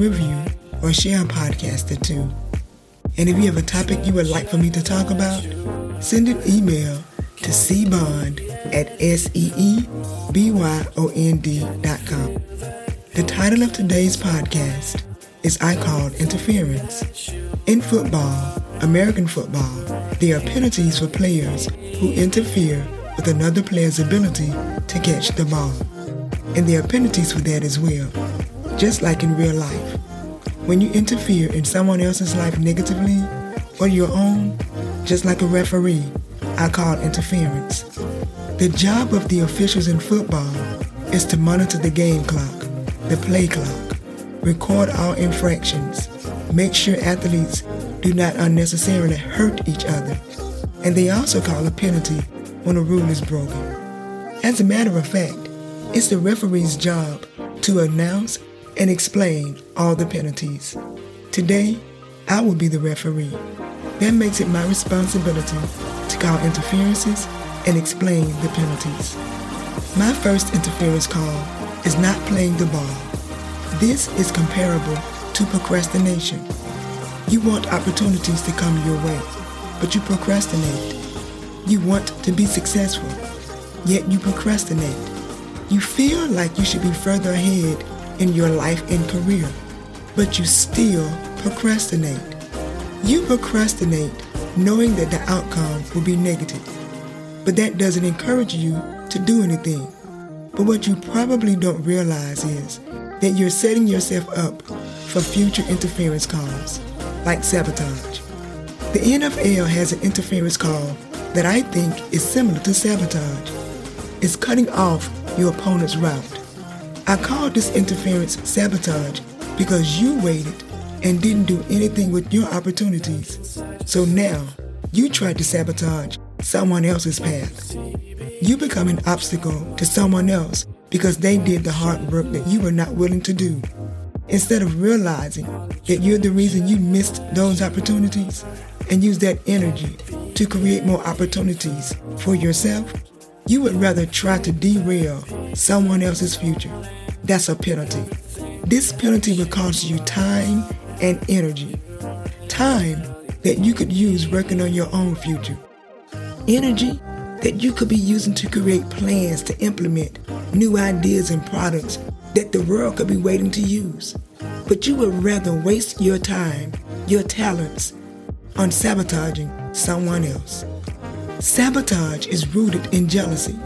review or share a podcast or two. And if you have a topic you would like for me to talk about, send an email to cbond at s-e-e-b-y-o-n-d.com. The title of today's podcast is I Called Interference. In football, American football, there are penalties for players who interfere with another player's ability to catch the ball. And there are penalties for that as well, just like in real life. When you interfere in someone else's life negatively or your own, just like a referee, I call interference. The job of the officials in football is to monitor the game clock, the play clock, record all infractions, make sure athletes do not unnecessarily hurt each other, and they also call a penalty when a rule is broken. As a matter of fact, it's the referee's job to announce and explain all the penalties. Today, I will be the referee. That makes it my responsibility to call interferences and explain the penalties. My first interference call is not playing the ball. This is comparable to procrastination. You want opportunities to come your way, but you procrastinate. You want to be successful, yet you procrastinate. You feel like you should be further ahead in your life and career, but you still procrastinate. You procrastinate knowing that the outcome will be negative, but that doesn't encourage you to do anything. But what you probably don't realize is that you're setting yourself up for future interference calls, like sabotage. The NFL has an interference call that I think is similar to sabotage. It's cutting off your opponent's route. I call this interference sabotage because you waited and didn't do anything with your opportunities. So now you tried to sabotage someone else's path. You become an obstacle to someone else because they did the hard work that you were not willing to do. Instead of realizing that you're the reason you missed those opportunities and use that energy to create more opportunities for yourself, you would rather try to derail someone else's future. That's a penalty. This penalty will cost you time and energy. Time that you could use working on your own future. Energy that you could be using to create plans to implement new ideas and products that the world could be waiting to use. But you would rather waste your time, your talents, on sabotaging someone else. Sabotage is rooted in jealousy,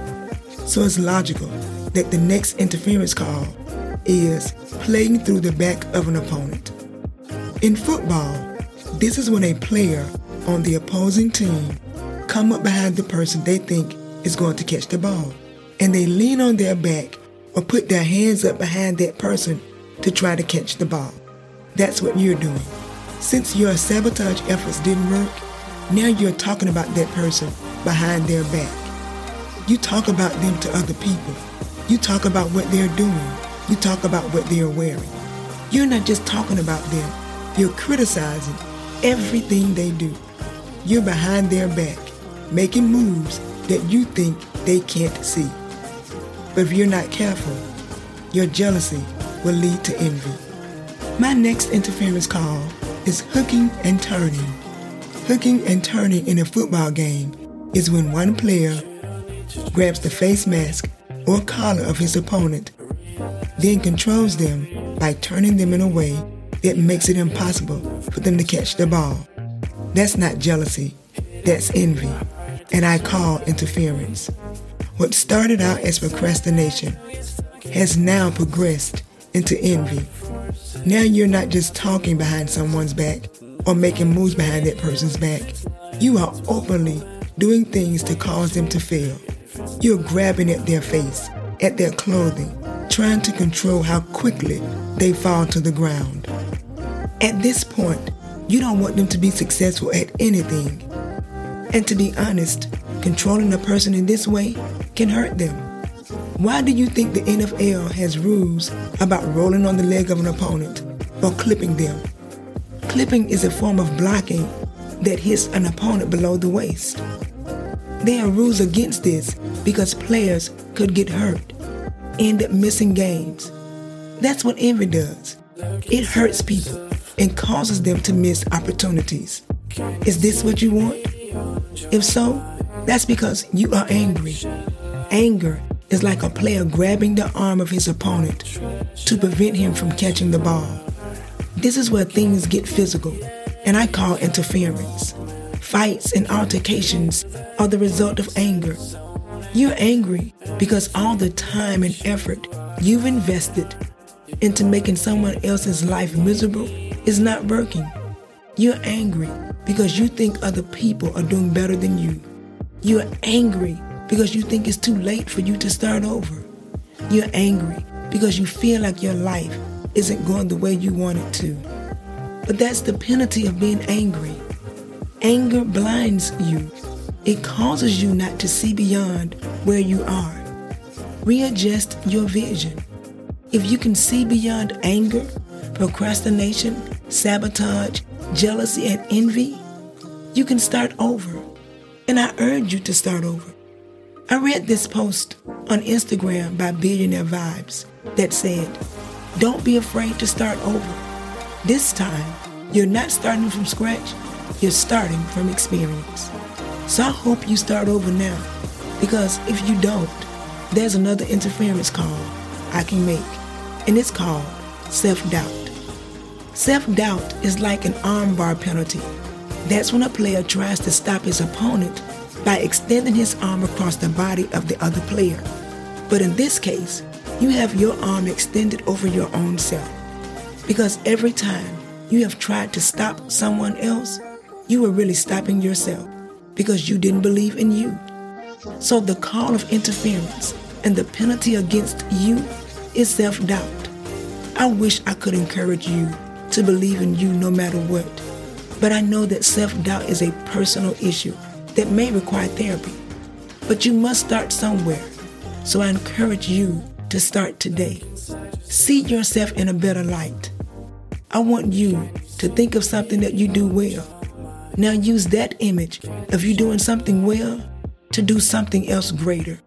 so it's logical that the next interference call is playing through the back of an opponent. In football, this is when a player on the opposing team come up behind the person they think is going to catch the ball, and they lean on their back or put their hands up behind that person to try to catch the ball. That's what you're doing. Since your sabotage efforts didn't work, now you're talking about that person behind their back. You talk about them to other people. You talk about what they're doing. You talk about what they're wearing. You're not just talking about them, you're criticizing everything they do. You're behind their back, making moves that you think they can't see. But if you're not careful, your jealousy will lead to envy. My next interference call is hooking and turning. Hooking and turning in a football game is when one player grabs the face mask or collar of his opponent, then controls them by turning them in a way that makes it impossible for them to catch the ball. That's not jealousy, that's envy, and I call interference. What started out as procrastination has now progressed into envy. Now you're not just talking behind someone's back or making moves behind that person's back. You are openly doing things to cause them to fail. You're grabbing at their face, at their clothing, trying to control how quickly they fall to the ground. At this point, you don't want them to be successful at anything. And to be honest, controlling a person in this way can hurt them. Why do you think the NFL has rules about rolling on the leg of an opponent or clipping them? Clipping is a form of blocking that hits an opponent below the waist. There are rules against this because players could get hurt, end up missing games. That's what envy does. It hurts people and causes them to miss opportunities. Is this what you want? If so, that's because you are angry. Anger is like a player grabbing the arm of his opponent to prevent him from catching the ball. This is where things get physical, and I call interference. Fights and altercations are the result of anger. You're angry because all the time and effort you've invested into making someone else's life miserable is not working. You're angry because you think other people are doing better than you. You're angry because you think it's too late for you to start over. You're angry because you feel like your life isn't going the way you want it to. But that's the penalty of being angry. Anger blinds you. It causes you not to see beyond where you are. Readjust your vision. If you can see beyond anger, procrastination, sabotage, jealousy, and envy, you can start over. And I urge you to start over. I read this post on Instagram by Billionaire Vibes that said, Don't be afraid to start over. This time, you're not starting from scratch, you're starting from experience. So I hope you start over now, because if you don't, there's another interference call I can make, and it's called self doubt. Self doubt is like an armbar penalty. That's when a player tries to stop his opponent by extending his arm across the body of the other player. But in this case, you have your arm extended over your own self. Because every time you have tried to stop someone else, you were really stopping yourself because you didn't believe in you. So the call of interference and the penalty against you is self doubt. I wish I could encourage you to believe in you no matter what, but I know that self doubt is a personal issue that may require therapy. But you must start somewhere. So I encourage you to start today. See yourself in a better light. I want you to think of something that you do well. Now use that image of you doing something well to do something else greater.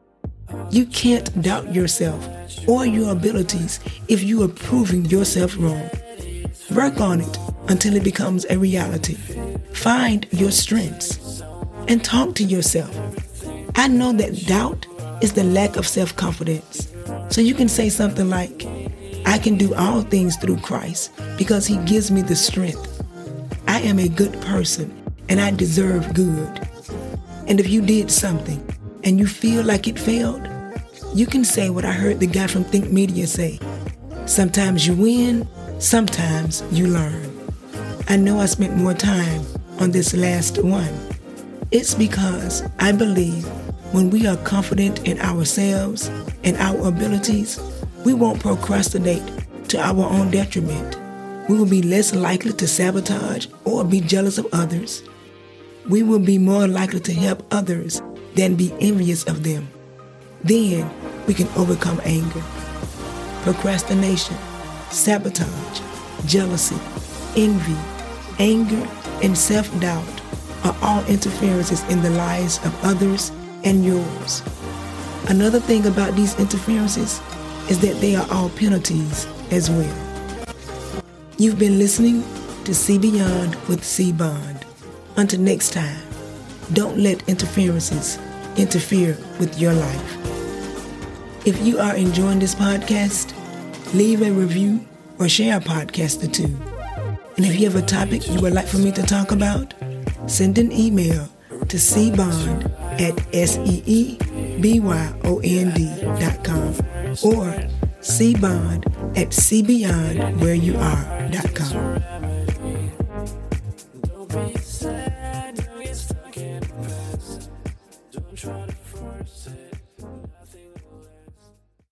You can't doubt yourself or your abilities if you are proving yourself wrong. Work on it until it becomes a reality. Find your strengths and talk to yourself. I know that doubt is the lack of self confidence. So you can say something like, I can do all things through Christ because he gives me the strength. I am a good person and I deserve good. And if you did something and you feel like it failed, you can say what I heard the guy from Think Media say. Sometimes you win, sometimes you learn. I know I spent more time on this last one it's because I believe when we are confident in ourselves and our abilities, we won't procrastinate to our own detriment. We will be less likely to sabotage or be jealous of others. We will be more likely to help others than be envious of them. Then we can overcome anger, procrastination, sabotage, jealousy, envy, anger, and self doubt are all interferences in the lives of others and yours. Another thing about these interferences is that they are all penalties as well. You've been listening to See Beyond with C Bond. Until next time, don't let interferences interfere with your life. If you are enjoying this podcast, leave a review or share a podcast or two. And if you have a topic you would like for me to talk about, send an email to cbond at s-e-e-b-y-o-n-d.com or see cbond at cbeyondwhereyouare.com.